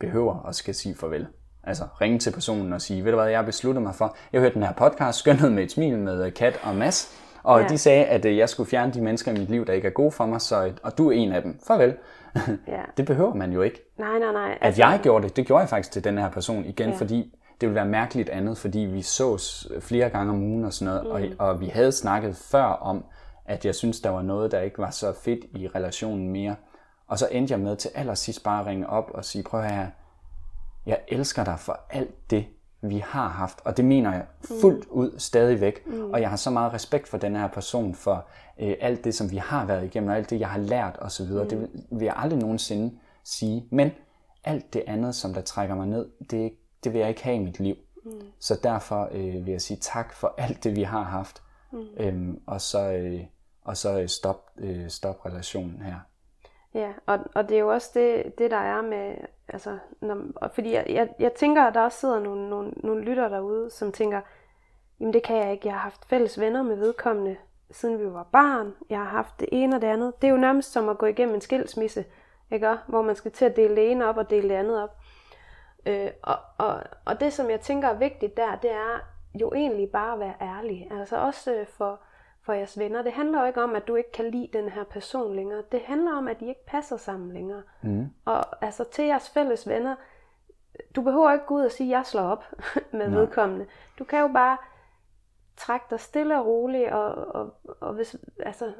behøver at skal sige farvel. Altså ringe til personen og sige, ved du hvad, jeg har besluttet mig for, jeg hørte den her podcast, Skønhed med et smil med øh, Kat og Mads, og ja. De sagde, at øh, jeg skulle fjerne de mennesker i mit liv, der ikke er gode for mig, så, øh, og du er en af dem. Farvel. Ja. *laughs* det behøver man jo ikke. Nej, nej, nej. At jeg gjorde det, det gjorde jeg faktisk til den her person igen. Ja. fordi det ville være mærkeligt andet, fordi vi sås flere gange om ugen og sådan noget, mm. og, og vi havde snakket før om, at jeg synes, der var noget, der ikke var så fedt i relationen mere. Og så endte jeg med til allersidst bare at ringe op og sige, prøv her, jeg elsker dig for alt det, vi har haft, og det mener jeg fuldt ud stadigvæk, mm. og jeg har så meget respekt for den her person, for øh, alt det, som vi har været igennem, og alt det, jeg har lært osv., mm. det vil, vil jeg aldrig nogensinde sige, men alt det andet, som der trækker mig ned, det, det vil jeg ikke have i mit liv. Mm. Så derfor øh, vil jeg sige tak for alt det, vi har haft, mm. øhm, og så, øh, og så øh, stop, øh, stop relationen her. Ja, og, og det er jo også det, det der er med, altså, når, og fordi jeg, jeg, jeg tænker, at der også sidder nogle, nogle, nogle lytter derude, som tænker, jamen det kan jeg ikke. Jeg har haft fælles venner med vedkommende, siden vi var barn. Jeg har haft det ene og det andet. Det er jo nærmest som at gå igennem en skilsmisse, ikke? hvor man skal til at dele det ene op og dele det andet op. Øh, og, og, og det, som jeg tænker er vigtigt der, det er jo egentlig bare at være ærlig. Altså også øh, for, for jeres venner. Det handler jo ikke om, at du ikke kan lide den her person længere. Det handler om, at I ikke passer sammen længere. Mm. Og altså til jeres fælles venner, du behøver ikke gå ud og sige, at jeg slår op *laughs* med Nej. vedkommende. Du kan jo bare trække dig stille og roligt, og, og, og, hvis, altså,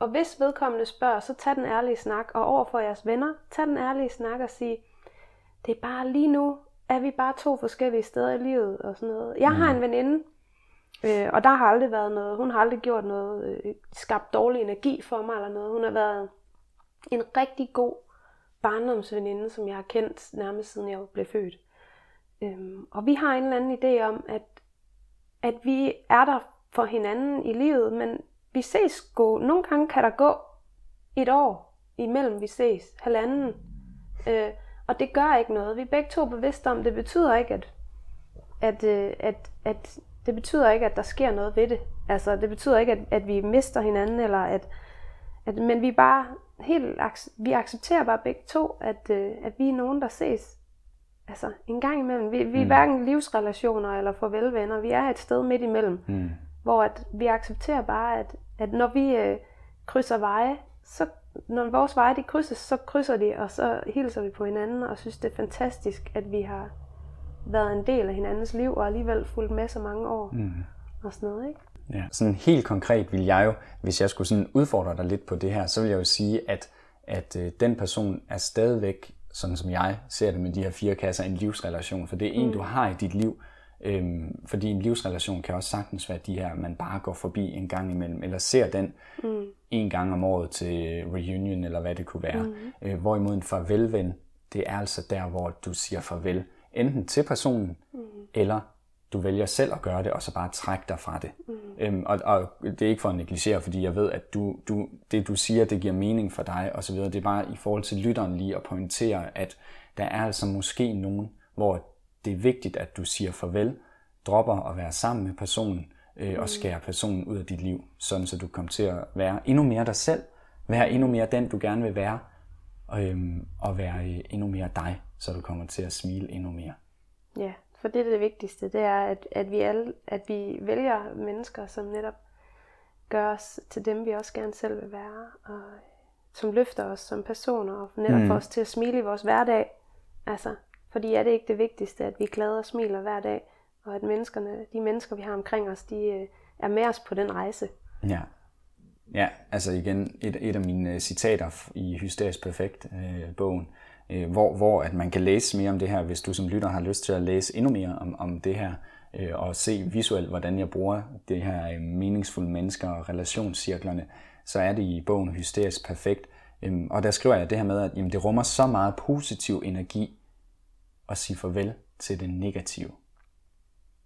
og hvis vedkommende spørger, så tag den ærlige snak, og over for jeres venner, tag den ærlige snak og sige, det er bare lige nu, er vi bare to forskellige steder i livet og sådan noget. Jeg har mm. en veninde, øh, og der har aldrig været noget, hun har aldrig gjort noget, øh, skabt dårlig energi for mig eller noget. Hun har været en rigtig god barndomsveninde, som jeg har kendt nærmest siden jeg blev født. Øhm, og vi har en eller anden idé om, at, at vi er der for hinanden i livet, men vi ses gå. Nogle gange kan der gå et år imellem vi ses, halvanden. Øh, og det gør ikke noget. Vi er begge to bevidste om, det betyder ikke, at, at, øh, at, at det betyder ikke, at der sker noget ved det. Altså, det betyder ikke, at, at vi mister hinanden, eller at, at, men vi bare helt, vi accepterer bare begge to, at, øh, at vi er nogen, der ses altså, en gang imellem. Vi, vi er mm. hverken livsrelationer eller farvelvenner. Vi er et sted midt imellem, mm. hvor at vi accepterer bare, at, at når vi øh, krydser veje, så når vores veje de krydses, så krydser de, og så hilser vi på hinanden, og synes, det er fantastisk, at vi har været en del af hinandens liv, og alligevel fulgt med så mange år. Mm. Og sådan noget, ikke? Ja. Sådan helt konkret vil jeg jo, hvis jeg skulle sådan udfordre dig lidt på det her, så vil jeg jo sige, at, at øh, den person er stadigvæk, sådan som jeg ser det med de her fire kasser, en livsrelation. For det er en, mm. du har i dit liv. Øhm, fordi en livsrelation kan også sagtens være de her, man bare går forbi en gang imellem, eller ser den mm. en gang om året til reunion, eller hvad det kunne være. Mm. Øh, hvorimod en farvelven, det er altså der, hvor du siger farvel, enten til personen, mm. eller du vælger selv at gøre det, og så bare trække dig fra det. Mm. Øhm, og, og det er ikke for at negligere, fordi jeg ved, at du, du, det du siger, det giver mening for dig, og så videre. Det er bare i forhold til lytteren lige at pointere, at der er altså måske nogen, hvor det er vigtigt, at du siger farvel, dropper at være sammen med personen, øh, og mm. skærer personen ud af dit liv, sådan så du kommer til at være endnu mere dig selv, være endnu mere den, du gerne vil være, og, øhm, og være øh, endnu mere dig, så du kommer til at smile endnu mere. Ja, for det er det vigtigste, det er, at, at, vi, alle, at vi vælger mennesker, som netop gør os til dem, vi også gerne selv vil være, og som løfter os som personer, og netop mm. får os til at smile i vores hverdag. Altså, fordi er det ikke det vigtigste, at vi er glade og smiler hver dag, og at menneskerne, de mennesker, vi har omkring os, de øh, er med os på den rejse. Ja. Ja, altså igen, et, et af mine øh, citater i Hysterisk Perfekt øh, bogen, øh, hvor, hvor at man kan læse mere om det her, hvis du som lytter har lyst til at læse endnu mere om, om det her, øh, og se visuelt, hvordan jeg bruger det her øh, meningsfulde mennesker og relationscirklerne, så er det i bogen Hysterisk Perfekt. Øh, og der skriver jeg det her med, at jamen, det rummer så meget positiv energi at sige farvel til det negative.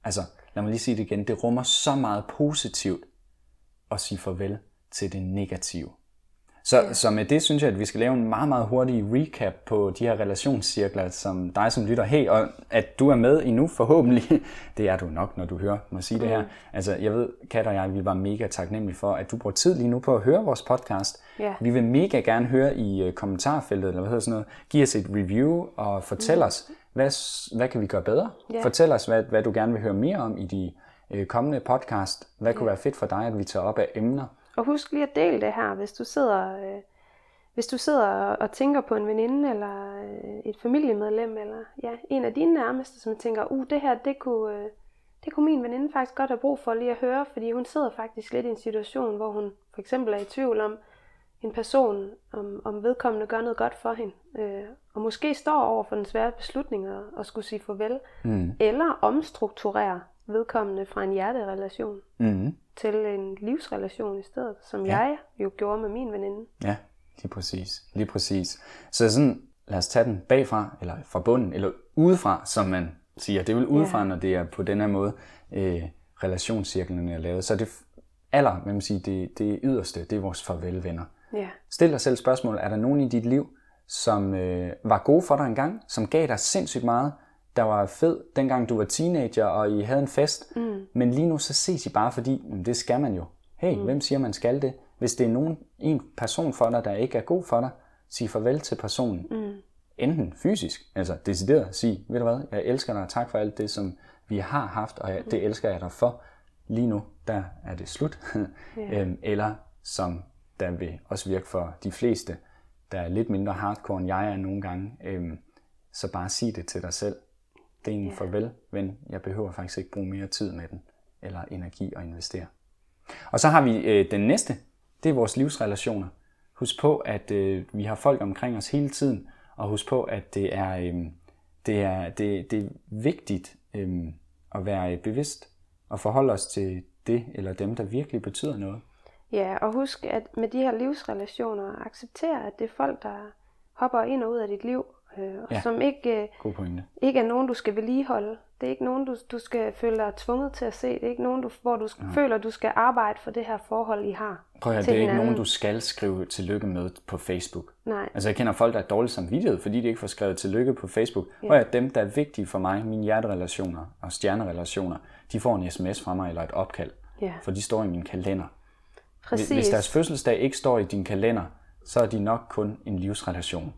Altså, lad mig lige sige det igen. Det rummer så meget positivt at sige farvel til det negative. Så, ja. så med det synes jeg, at vi skal lave en meget, meget hurtig recap på de her relationscirkler, som dig som lytter, hey, og at du er med endnu forhåbentlig, *laughs* det er du nok, når du hører mig sige mm. det her. Mm. Altså, jeg ved, Kat og jeg, vi var mega taknemmelige for, at du bruger tid lige nu på at høre vores podcast. Ja. Vi vil mega gerne høre i uh, kommentarfeltet, eller hvad hedder sådan noget, give os et review og fortæl mm. os, hvad, hvad kan vi gøre bedre? Ja. Fortæl os, hvad, hvad du gerne vil høre mere om i de uh, kommende podcast. Hvad kunne være fedt for dig, at vi tager op af emner? Og husk lige at dele det her, hvis du sidder, øh, hvis du sidder og tænker på en veninde, eller øh, et familiemedlem, eller ja, en af dine nærmeste, som tænker, uh, det her, det kunne, øh, det kunne min veninde faktisk godt have brug for lige at høre, fordi hun sidder faktisk lidt i en situation, hvor hun for eksempel er i tvivl om en person, om, om vedkommende gør noget godt for hende, øh, og måske står over for den svære beslutning at, at skulle sige farvel, mm. eller omstrukturere vedkommende fra en hjerterelation mm. til en livsrelation i stedet, som ja. jeg jo gjorde med min veninde. Ja, lige præcis. Lige præcis. Så sådan, lad os tage den bagfra, eller fra bunden, eller udefra, som man siger. Det er vel udefra, ja. når det er på den her måde, øh, relationscirklerne er lavet. Så det aller, hvad man siger, det, det yderste, det er vores farvelvenner. Ja. Stil dig selv spørgsmål, er der nogen i dit liv, som øh, var gode for dig engang, som gav dig sindssygt meget, der var fed, dengang du var teenager, og I havde en fest. Mm. Men lige nu, så ses I bare, fordi jamen, det skal man jo. Hey, mm. hvem siger, man skal det? Hvis det er nogen, en person for dig, der ikke er god for dig, sig farvel til personen. Mm. Enten fysisk, altså decideret, sige, ved du hvad, jeg elsker dig, tak for alt det, som vi har haft, og jeg, det elsker jeg dig for. Lige nu, der er det slut. *laughs* yeah. øhm, eller som der vil også virke for de fleste, der er lidt mindre hardcore, end jeg er nogle gange, øhm, så bare sig det til dig selv. Det er en yeah. farvel, ven. Jeg behøver faktisk ikke bruge mere tid med den, eller energi at investere. Og så har vi øh, den næste, det er vores livsrelationer. Husk på, at øh, vi har folk omkring os hele tiden, og husk på, at det er, øh, det er, det, det er vigtigt øh, at være bevidst og forholde os til det eller dem, der virkelig betyder noget. Ja, og husk, at med de her livsrelationer, acceptere, at det er folk, der hopper ind og ud af dit liv, øh, og ja. som ikke, pointe. ikke er nogen, du skal vedligeholde. Det er ikke nogen, du, du skal føle dig tvunget til at se. Det er ikke nogen, du, hvor du ja. føler, du skal arbejde for det her forhold, I har. Prøv at det er hinanden. ikke nogen, du skal skrive tillykke med på Facebook. Nej. Altså jeg kender folk, der er dårligt samvittighed, fordi de ikke får skrevet tillykke på Facebook. Ja. Prøv at dem, der er vigtige for mig, mine hjerterelationer og stjernerelationer, de får en sms fra mig eller et opkald. Ja. For de står i min kalender. Præcis. Hvis deres fødselsdag ikke står i din kalender, så er de nok kun en livsrelation.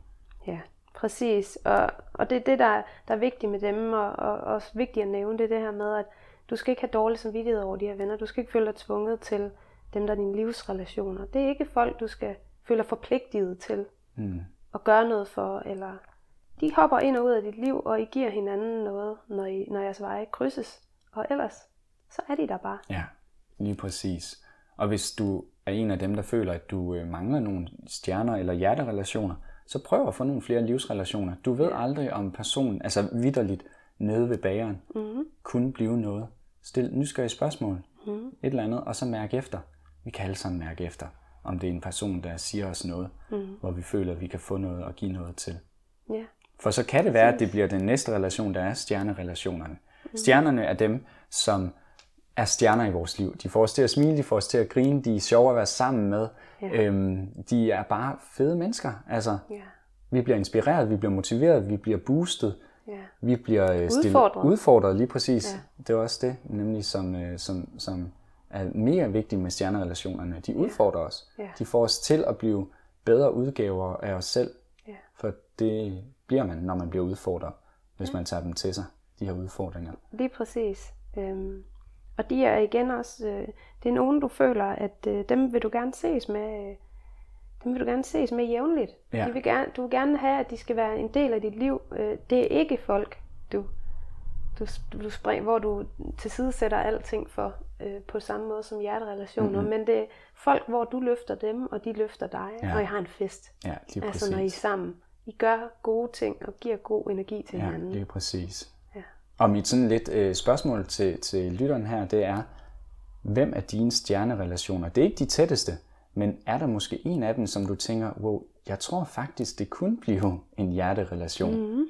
Ja. Præcis, og, og det er det, der, der er vigtigt med dem, og, og også vigtigt at nævne, det er det her med, at du skal ikke have dårlig samvittighed over de her venner. Du skal ikke føle dig tvunget til dem, der er dine livsrelationer. Det er ikke folk, du skal føle dig forpligtet til mm. at gøre noget for, eller de hopper ind og ud af dit liv, og I giver hinanden noget, når, I, når jeres veje krydses. Og ellers, så er de der bare. Ja, lige præcis. Og hvis du er en af dem, der føler, at du øh, mangler nogle stjerner eller hjerterelationer, så prøv at få nogle flere livsrelationer. Du ved aldrig, om personen, altså vidderligt nede ved bageren, mm-hmm. kunne blive noget. Stil nysgerrige spørgsmål, mm-hmm. et eller andet, og så mærke efter. Vi kan alle sammen mærke efter, om det er en person, der siger os noget, mm-hmm. hvor vi føler, at vi kan få noget og give noget til. Yeah. For så kan det være, at det bliver den næste relation, der er stjernerelationerne. Mm-hmm. Stjernerne er dem, som er stjerner i vores liv. De får os til at smile, de får os til at grine, de er sjove at være sammen med. Ja. Øhm, de er bare fede mennesker. Altså, ja. Vi bliver inspireret, vi bliver motiveret, vi bliver boostet. Ja. Vi bliver øh, udfordret. udfordret, lige præcis. Ja. Det er også det, nemlig som, øh, som, som er mere vigtigt med stjernerelationerne. De udfordrer ja. os. Ja. De får os til at blive bedre udgaver af os selv. Ja. For det bliver man, når man bliver udfordret, hvis ja. man tager dem til sig, de her udfordringer. Lige præcis. Øhm, og de er igen også, øh, det er nogen, du føler, at øh, dem vil du gerne ses med, øh, dem vil du gerne ses med jævnligt. Ja. De vil gerne, du vil gerne have, at de skal være en del af dit liv. Øh, det er ikke folk, du, du, du spring, hvor du tilsidesætter alting for øh, på samme måde som hjerterelationer, mm-hmm. men det er folk, hvor du løfter dem, og de løfter dig, ja. og I har en fest. Ja, lige altså når I er sammen. I gør gode ting og giver god energi til ja, hinanden. Ja, lige præcis. Og mit sådan lidt øh, spørgsmål til, til lytteren her, det er, hvem er dine stjernerelationer? Det er ikke de tætteste, men er der måske en af dem, som du tænker, wow, jeg tror faktisk, det kunne blive en hjerterelation. Mm-hmm.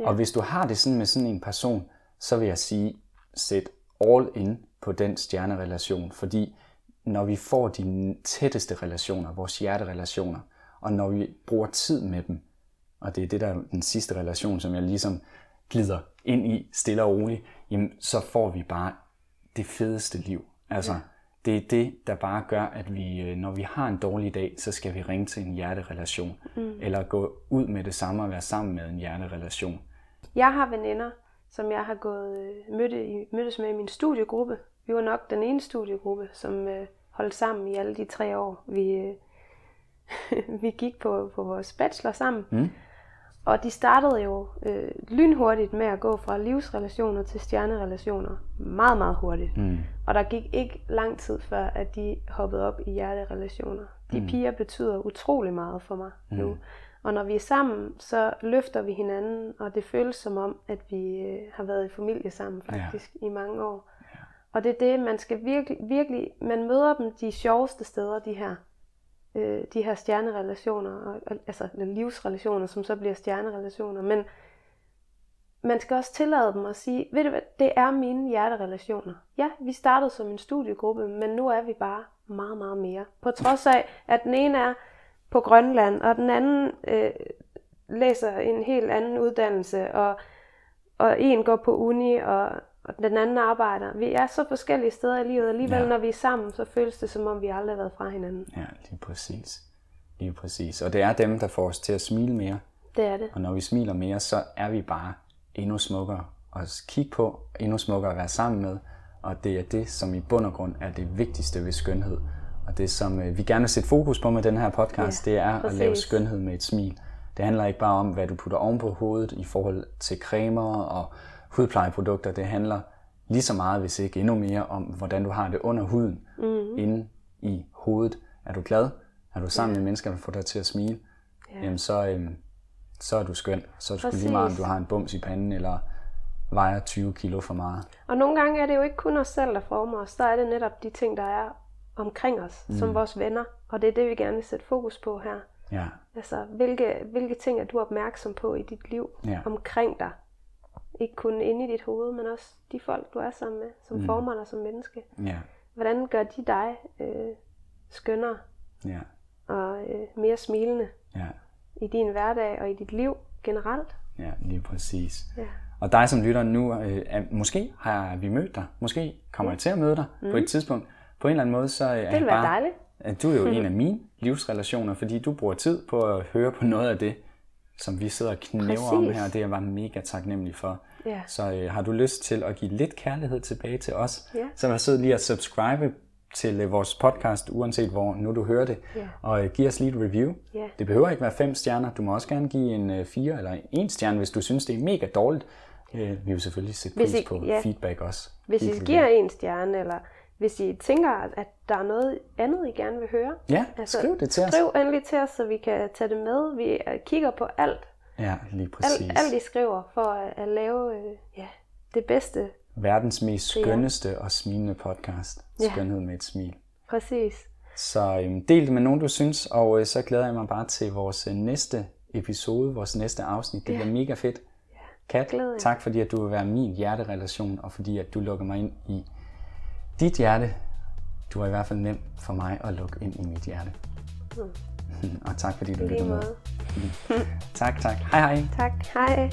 Yeah. Og hvis du har det sådan med sådan en person, så vil jeg sige, sæt all in på den stjernerelation, fordi når vi får de tætteste relationer, vores hjerterelationer, og når vi bruger tid med dem, og det er det der er den sidste relation, som jeg ligesom glider ind i stille og roligt, jamen så får vi bare det fedeste liv. Altså, ja. det er det, der bare gør, at vi, øh, når vi har en dårlig dag, så skal vi ringe til en hjerterelation. Mm. Eller gå ud med det samme og være sammen med en hjerterelation. Jeg har veninder, som jeg har gået øh, mødte, mødtes med i min studiegruppe. Vi var nok den ene studiegruppe, som øh, holdt sammen i alle de tre år, vi, *laughs* vi gik på, på vores bachelor sammen. Mm. Og de startede jo øh, lynhurtigt med at gå fra livsrelationer til stjernerelationer. Meget, meget hurtigt. Mm. Og der gik ikke lang tid før, at de hoppede op i hjerterelationer. De mm. piger betyder utrolig meget for mig mm. nu. Og når vi er sammen, så løfter vi hinanden, og det føles som om, at vi øh, har været i familie sammen faktisk ja. i mange år. Ja. Og det er det, man skal virkelig, virkelig, man møder dem de sjoveste steder, de her øh, de her stjernerelationer, og, altså livsrelationer, som så bliver stjernerelationer. Men man skal også tillade dem at sige, ved du hvad, det er mine hjerterelationer. Ja, vi startede som en studiegruppe, men nu er vi bare meget, meget mere. På trods af, at den ene er på Grønland, og den anden øh, læser en helt anden uddannelse, og og en går på uni, og, og den anden arbejder. Vi er så forskellige steder i livet, og alligevel Ja. når vi er sammen, så føles det som om, vi aldrig har været fra hinanden. Ja, lige præcis. Lige præcis. Og det er dem, der får os til at smile mere. Det er det. Og når vi smiler mere, så er vi bare endnu smukkere at kigge på, endnu smukkere at være sammen med. Og det er det, som i bund og grund er det vigtigste ved skønhed. Og det, som øh, vi gerne vil sætte fokus på med den her podcast, Ja, det er at lave præcis. skønhed med et smil. Det handler ikke bare om, hvad du putter oven på hovedet i forhold til cremer og hudplejeprodukter. Det handler lige så meget, hvis ikke endnu mere, om hvordan du har det under huden, mm-hmm. inde i hovedet. Er du glad? Er du sammen med mennesker, der får dig til at smile? Ja. Jamen så, øhm, så er du skøn. Så er sgu lige meget, om du har en bums i panden, eller vejer 20 kilo for meget. Og nogle gange er det jo ikke kun os selv, der former os. Der er det netop de ting, der er omkring os, mm. som vores venner. Og det er det, vi gerne vil sætte fokus på her. Ja, Altså, hvilke, hvilke ting er du opmærksom på i dit liv Ja. omkring dig? Ikke kun inde i dit hoved, men også de folk, du er sammen med, som mm. former dig som menneske. ja, Hvordan gør de dig øh, skønnere ja, og øh, mere smilende ja, i din hverdag og i dit liv generelt? ja, lige præcis. Ja. Og dig som lytter nu, øh, er, måske har vi mødt dig, måske kommer jeg til at møde dig mm. på et tidspunkt. På en eller anden måde, så øh, er Det ville være bare, dejligt. at du er jo en af *laughs* mine livsrelationer, fordi du bruger tid på at høre på noget af det, som vi sidder og knæver om her, og det er jeg bare mega taknemmelig for. Ja. Så øh, har du lyst til at give lidt kærlighed tilbage til os, Ja. så vær sød lige at subscribe til øh, vores podcast, uanset hvor nu du hører det, Ja. og øh, giv os lige et review. Ja. Det behøver ikke være fem stjerner, du må også gerne give en øh, fire eller en stjerne, hvis du synes, det er mega dårligt. Øh, vi vil selvfølgelig sætte Hvis pris I- på ja. feedback også. Hvis I giver en stjerne, eller hvis I tænker, at der er noget andet, I gerne vil høre, Ja, skriv det til os. skriv endelig til os, så vi kan tage det med. Vi øh, kigger på alt, Ja, lige præcis. alt, alt I skriver, for at, at lave øh, ja, det bedste. Verdens mest skønneste og smilende podcast. Ja. Skønhed med et smil. Præcis. Så øhm, del det med nogen, du synes, og øh, så glæder jeg mig bare til vores øh, næste episode, vores næste afsnit. Det Ja. bliver mega fedt. Kat, glæder jeg. tak fordi at du vil være min hjerterelation, og fordi at du lukker mig ind i dit hjerte. Du er i hvert fald nem for mig at lukke ind i mit hjerte. *laughs* og tak fordi du lytter med. *laughs* Tak, tak. Hej hej. Tak. Hej.